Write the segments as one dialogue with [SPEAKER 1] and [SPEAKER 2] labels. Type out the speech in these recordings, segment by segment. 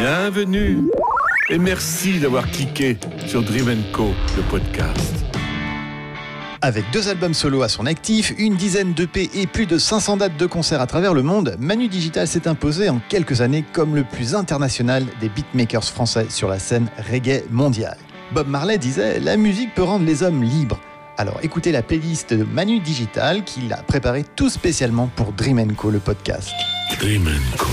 [SPEAKER 1] Bienvenue et merci d'avoir cliqué sur Dream Co, le podcast.
[SPEAKER 2] Avec deux albums solo à son actif, une dizaine d'EP et plus de 500 dates de concerts à travers le monde, Manu Digital s'est imposé en quelques années comme le plus international des beatmakers français sur la scène reggae mondiale. Bob Marley disait La musique peut rendre les hommes libres. Alors écoutez la playlist de Manu Digital qu'il a préparée tout spécialement pour Dream Co, le podcast.
[SPEAKER 1] Dream Co,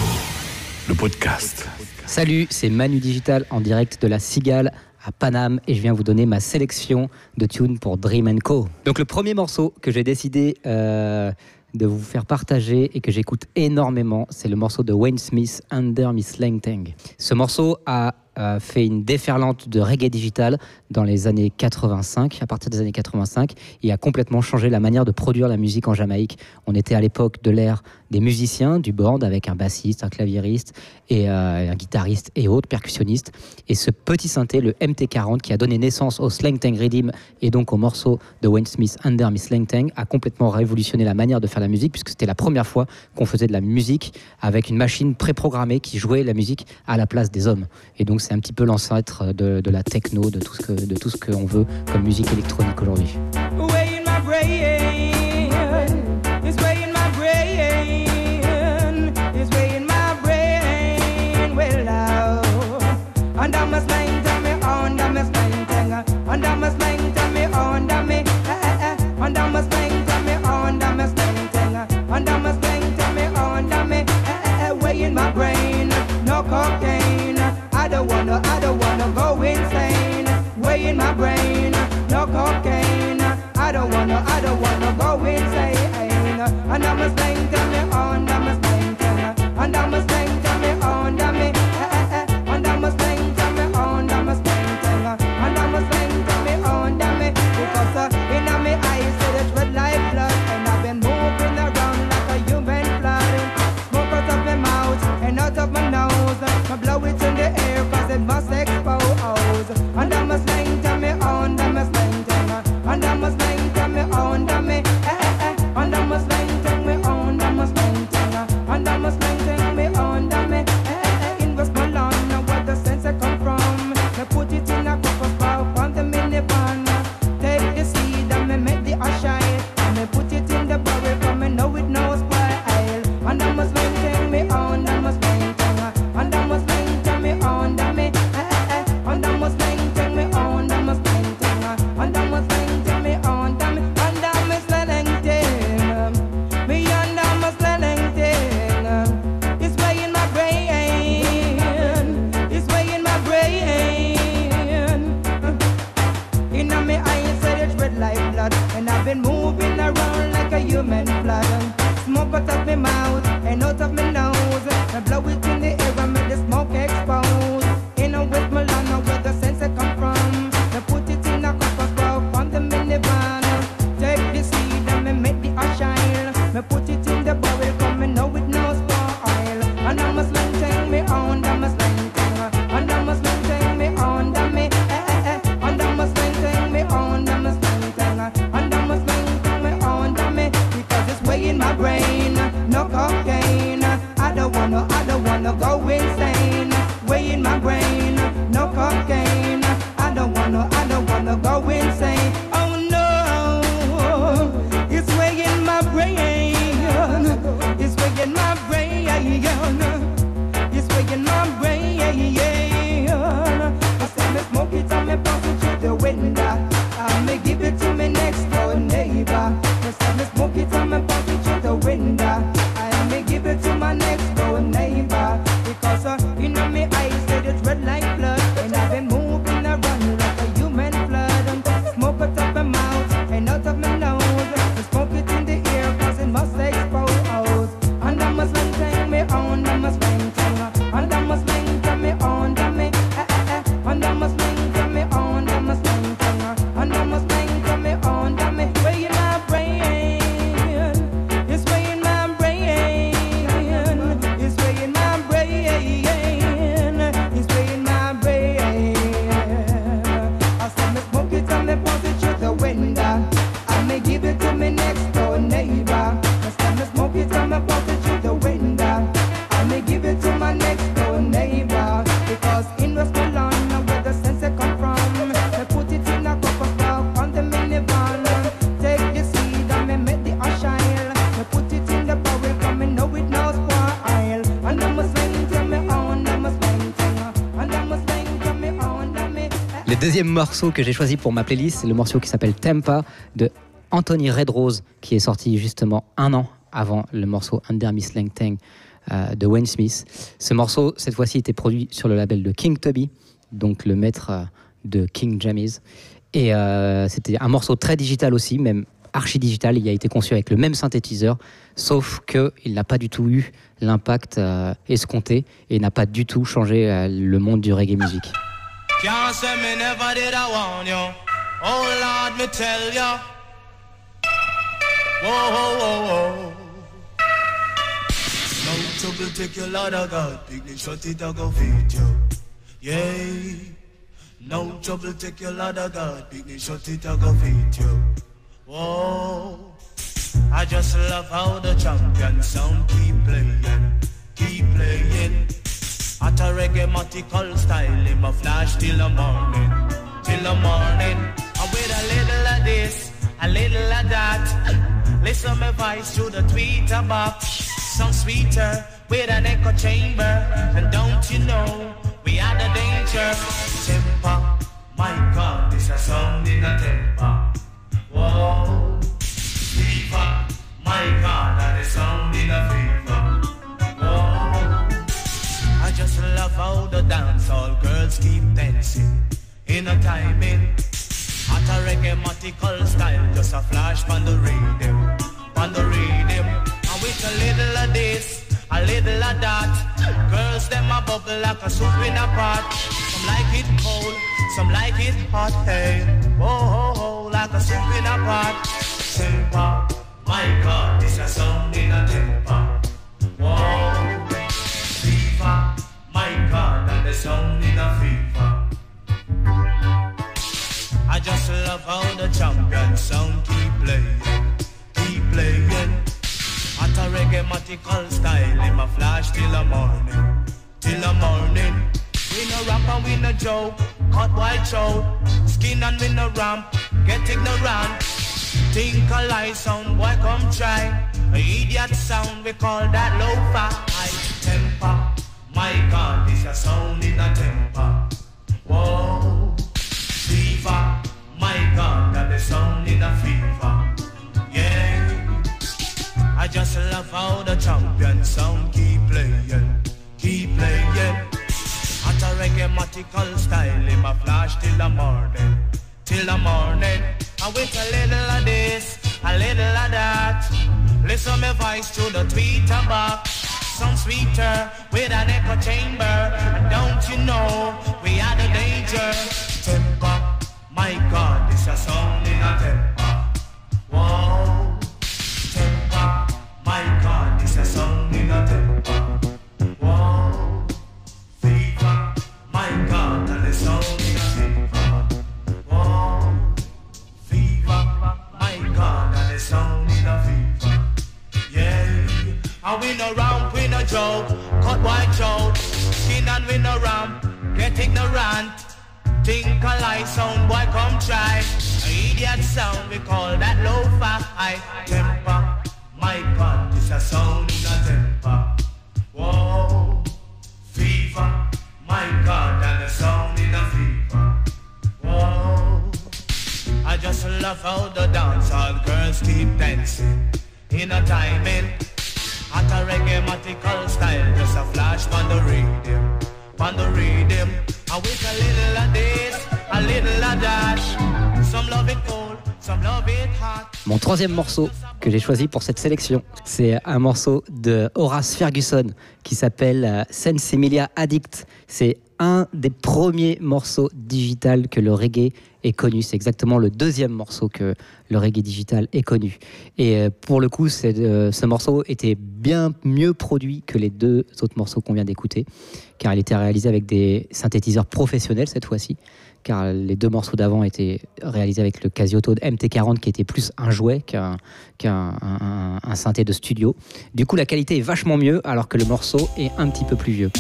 [SPEAKER 1] le podcast.
[SPEAKER 3] Salut, c'est Manu Digital en direct de la Cigale à Paname et je viens vous donner ma sélection de tunes pour Dream Co. Donc le premier morceau que j'ai décidé euh, de vous faire partager et que j'écoute énormément, c'est le morceau de Wayne Smith, Under Miss Tang. Ce morceau a fait une déferlante de reggae digital dans les années 85, à partir des années 85, et a complètement changé la manière de produire la musique en Jamaïque. On était à l'époque de l'ère des musiciens, du band, avec un bassiste, un claviériste, et euh, un guitariste et autres percussionnistes. Et ce petit synthé, le MT40, qui a donné naissance au Slang Tang Rhythm et donc au morceau de Wayne Smith, Under My Slang Tang, a complètement révolutionné la manière de faire la musique, puisque c'était la première fois qu'on faisait de la musique avec une machine préprogrammée qui jouait la musique à la place des hommes. Et donc c'est un petit peu l'ancêtre de, la techno, de tout ce que de tout ce qu'on veut comme musique électronique aujourd'hui.
[SPEAKER 4] cocaine. I don't wanna, I don't wanna go.
[SPEAKER 3] Le deuxième morceau que j'ai choisi pour ma playlist, c'est le morceau qui s'appelle Tempa de Anthony Redrose, qui est sorti justement un an avant le morceau Under Miss Lang euh, de Wayne Smith. Ce morceau, cette fois-ci, était produit sur le label de King Tubby, donc le maître euh, de King Jammies. Et euh, c'était un morceau très digital aussi, même archi digital. Il a été conçu avec le même synthétiseur, sauf qu'il n'a pas du tout eu l'impact escompté et n'a pas du tout changé le monde du reggae musique.
[SPEAKER 5] Can't say me never did I warn you. Oh Lord, me tell ya. Whoa, whoa, whoa, whoa. No trouble, take your lot of God. Big the shot it, I go feed you. Yeah. No trouble, take your lot of God. Big the shot it, I go feed you. Whoa. I just love how the champion sound keep playing, keep playing. At a reggae-matical style, him a flash till the morning, till the morning. And with a little of this, a little of that. Listen my voice through the tweeter box. Some sweeter with an echo chamber. And don't you know, we are the danger. Temper, my God, this a song in a temper. Whoa. the dance, all girls keep dancing in a timing. At a reggae style, just a flash from the rhythm, from the rhythm. And with a little of this, a little of that, girls them a bubble like a soup in a pot. Some like it cold, some like it hot, hey. Oh, oh, oh, like a soup in a pot. Simple, my God, this a song in a temper. Whoa. Nevada, there's only the FIFA. I just love how the champion sound keep playing, keep playing. At a reggae style, in my flash till the morning, till the morning. We no rap and we no joke, cut white show, skin and we no ramp, get ignorant. Think a lie sound, boy come try. A idiot sound, we call that low fi temper. My God, is a sound in a temper. Whoa, fever. My God, got the sound in a fever. Yeah, I just love how the champion sound keep playing, keep playing. At a reggae style, in my flash till the morning, till the morning. I wait a little of this, a little of that. Listen my voice to the tweeter box. Some sweeter with an echo chamber. And don't you know we are the danger? Temper, my God, this a sound in a temper. Whoa, temper, my God, this a sound in a temper. fever, my God, sound in a fever, my God, sound in a fever. Yeah, I around joke, cut white joke. Skin and win a ram, get ignorant. Think a lie sound, boy come try. A idiot sound, we call that low fi Temper, my God, this a sound in a temper. Whoa, fever, my God, and a sound in a fever. Whoa, I just love how the dancehall girls keep dancing in a timing.
[SPEAKER 3] Mon troisième morceau que j'ai choisi pour cette sélection, c'est un morceau de Horace Ferguson qui s'appelle euh, Emilia Addict. C'est un des premiers morceaux digital que le reggae est connu. C'est exactement le deuxième morceau que le reggae digital est connu. Et euh, pour le coup, euh, ce morceau était bien mieux produit que les deux autres morceaux qu'on vient d'écouter, car il était réalisé avec des synthétiseurs professionnels cette fois-ci, car les deux morceaux d'avant étaient réalisés avec le Casio de MT40 qui était plus un jouet qu'un synthé de studio. Du coup, la qualité est vachement mieux alors que le morceau est un petit peu plus vieux.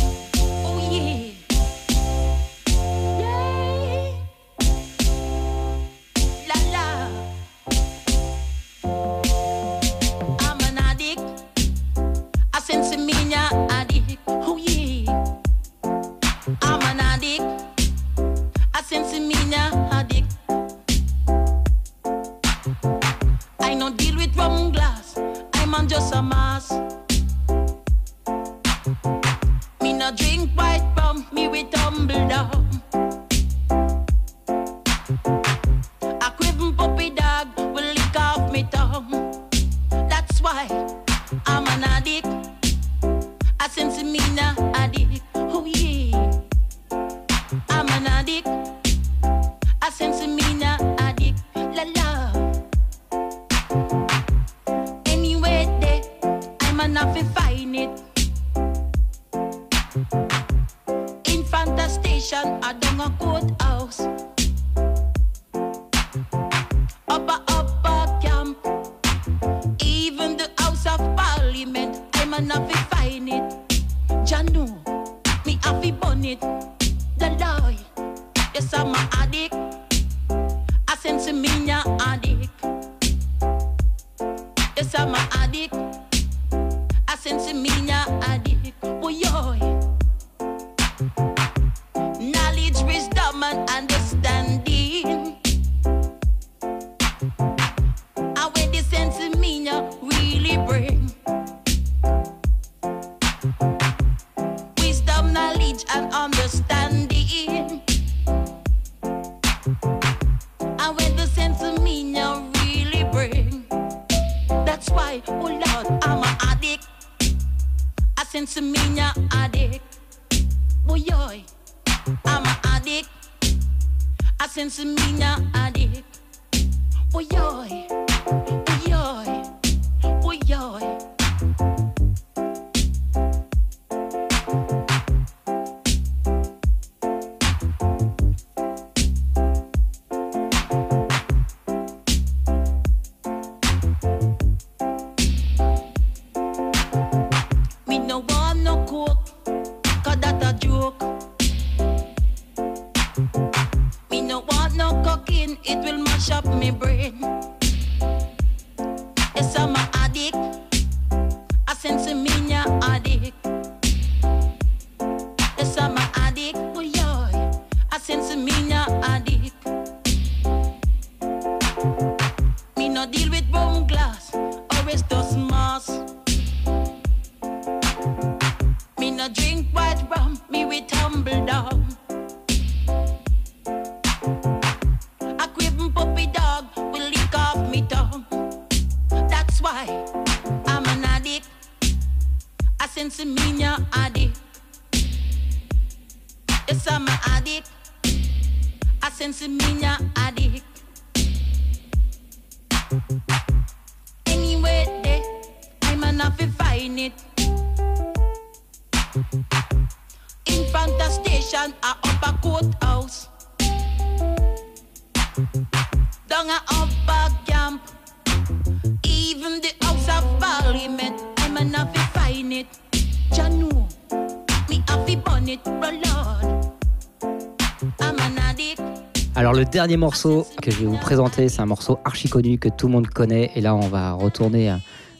[SPEAKER 6] the Lord. Yes, I'm a addict. I sense to me an addict. Yes, I'm a addict. I sense to me an addict. since me a addict. Boy, I'm a addict. I since me a addict. Boy, yoy. up my brain. It's up Yes, I'm an addict. I sense me an addict. Anyway, day, I'm an to find it. In front of station, I upper courthouse. Down a upper camp. Even the house of parliament, I'm an to find it. Janu, me to burn it, roll up.
[SPEAKER 3] Alors le dernier morceau que je vais vous présenter, c'est un morceau archi connu que tout le monde connaît. Et là, on va retourner euh,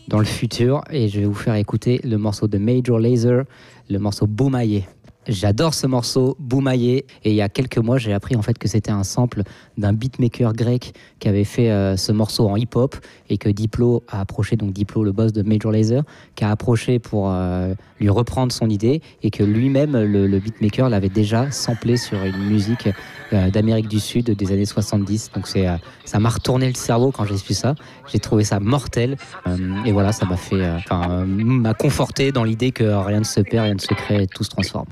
[SPEAKER 3] dans le futur et je vais vous faire écouter le morceau de Major Laser, le morceau Beaumaillé ». J'adore ce morceau, Boumaillé. Et il y a quelques mois, j'ai appris en fait que c'était un sample d'un beatmaker grec qui avait fait euh, ce morceau en hip-hop et que Diplo a approché, donc Diplo, le boss de Major Lazer, qui a approché pour euh, lui reprendre son idée et que lui-même, le, beatmaker, l'avait déjà samplé sur une musique euh, d'Amérique du Sud des années 70. Donc c'est, ça m'a retourné le cerveau quand j'ai su ça. J'ai trouvé ça mortel. et voilà, ça m'a fait, m'a conforté dans l'idée que rien ne se perd, rien ne se crée, tout se transforme.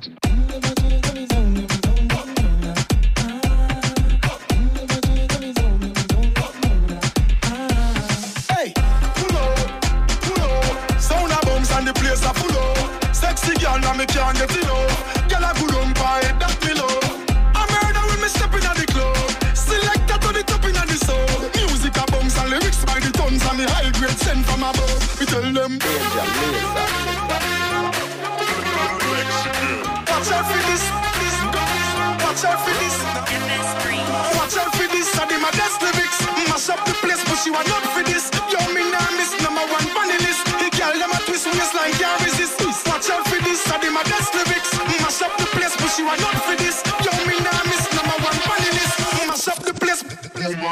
[SPEAKER 7] can't Girl, I on that I murder when me stepping the club. to the top in the soul. Music a and lyrics by the tons and the high grade sent from above. We tell them. Watch out for this. Watch out for this. Watch out for this.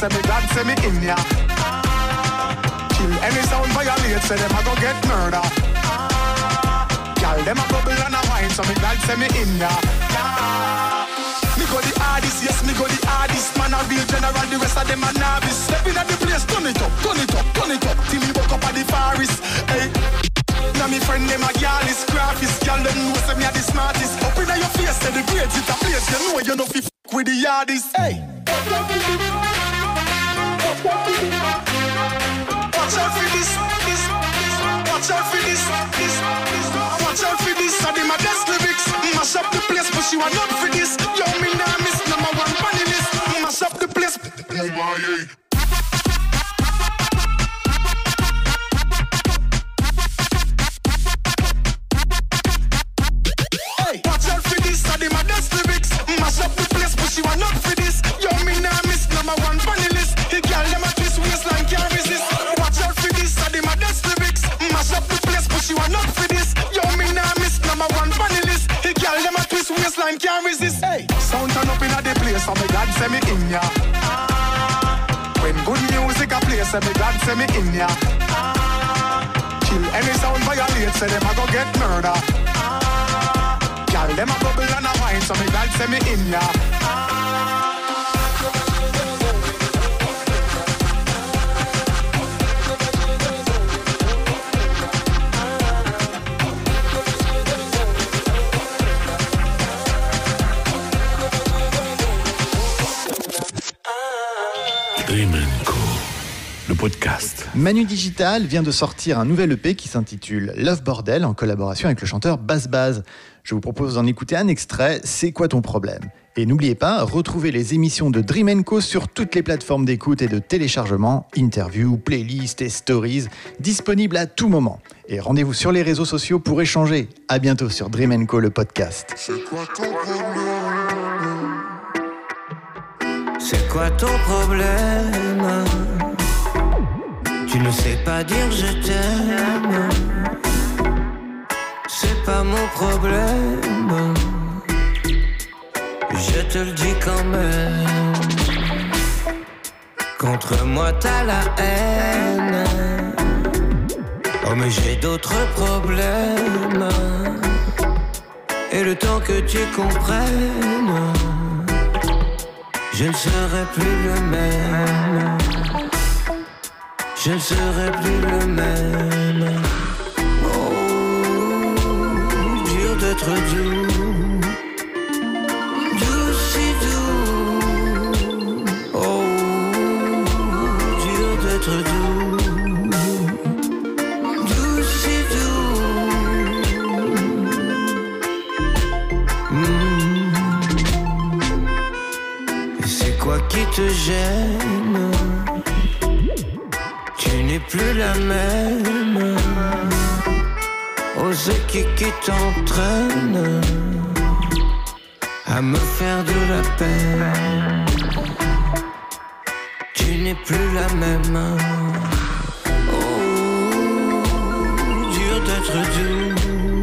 [SPEAKER 7] say me God say me in ya. Kill any sound violate, say them a go get murder. Gal, them a bubble and a wine, so me God say me in ya. Me go the hardest, yes, me go the hardest. Man a real general, the rest of them a novice. Step in at the place, turn it up, turn it up, turn it up. Till me woke up at the forest, hey. Now me friend them a gal is graphist, gal them know say me a the smartest. Up inna your face, say the greatest a place, you know you no fi f with the hardest, hey. Watch out for this, Watch out for this, Watch out for this. I Mash up the place, not for this. number one list. Mash up the place. Yeah. So me God send me in ya. When good music a play, say me God send me in ya. Kill any sound violate, say them a go get murder. Girl, them a bubble and a wine, so me God send me in ya.
[SPEAKER 2] Manu Digital vient de sortir un nouvel EP qui s'intitule Love Bordel en collaboration avec le chanteur Bass Baz. Je vous propose d'en écouter un extrait, C'est quoi ton problème Et n'oubliez pas, retrouvez les émissions de Dream Co sur toutes les plateformes d'écoute et de téléchargement, interviews, playlists et stories, disponibles à tout moment. Et rendez-vous sur les réseaux sociaux pour échanger. A bientôt sur Dream Co, le podcast.
[SPEAKER 7] C'est quoi ton problème
[SPEAKER 8] C'est quoi ton problème tu ne sais pas dire je t'aime. C'est pas mon problème. Je te le dis quand même. Contre moi t'as la haine. Oh mais j'ai d'autres problèmes. Et le temps que tu comprennes, je ne serai plus le même je ne serai plus le même. Oh, dur d'être doux, doux si doux. Oh, dur d'être doux. doux, si doux. C'est quoi Qui te gêne même Aux qui qui t'entraînent à me faire de la peine. Tu n'es plus la même. Oh, dur d'être doux.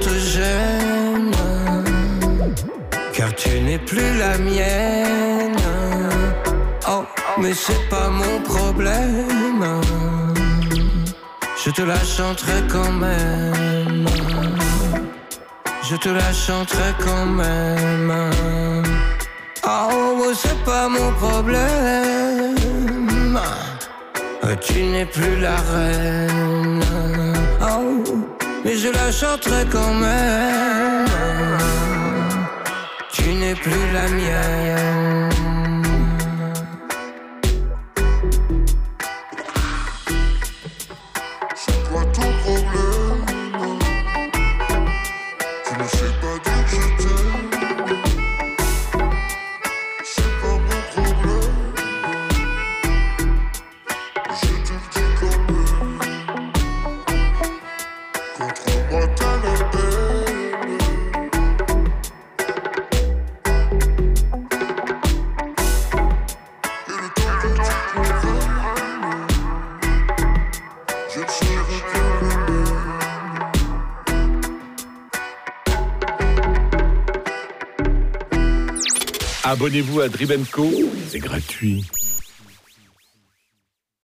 [SPEAKER 8] te gêne Car tu n'es plus la mienne Oh mais c'est pas mon problème Je te la chanterai quand même Je te la chanterai quand même Oh c'est pas mon problème ah, Tu n'es plus la reine Oh mais je la chanterai quand même. Tu n'es plus la mienne.
[SPEAKER 7] C'est quoi ton problème? Tu ne sais pas.
[SPEAKER 1] Abonnez-vous à Dribemco, c'est gratuit.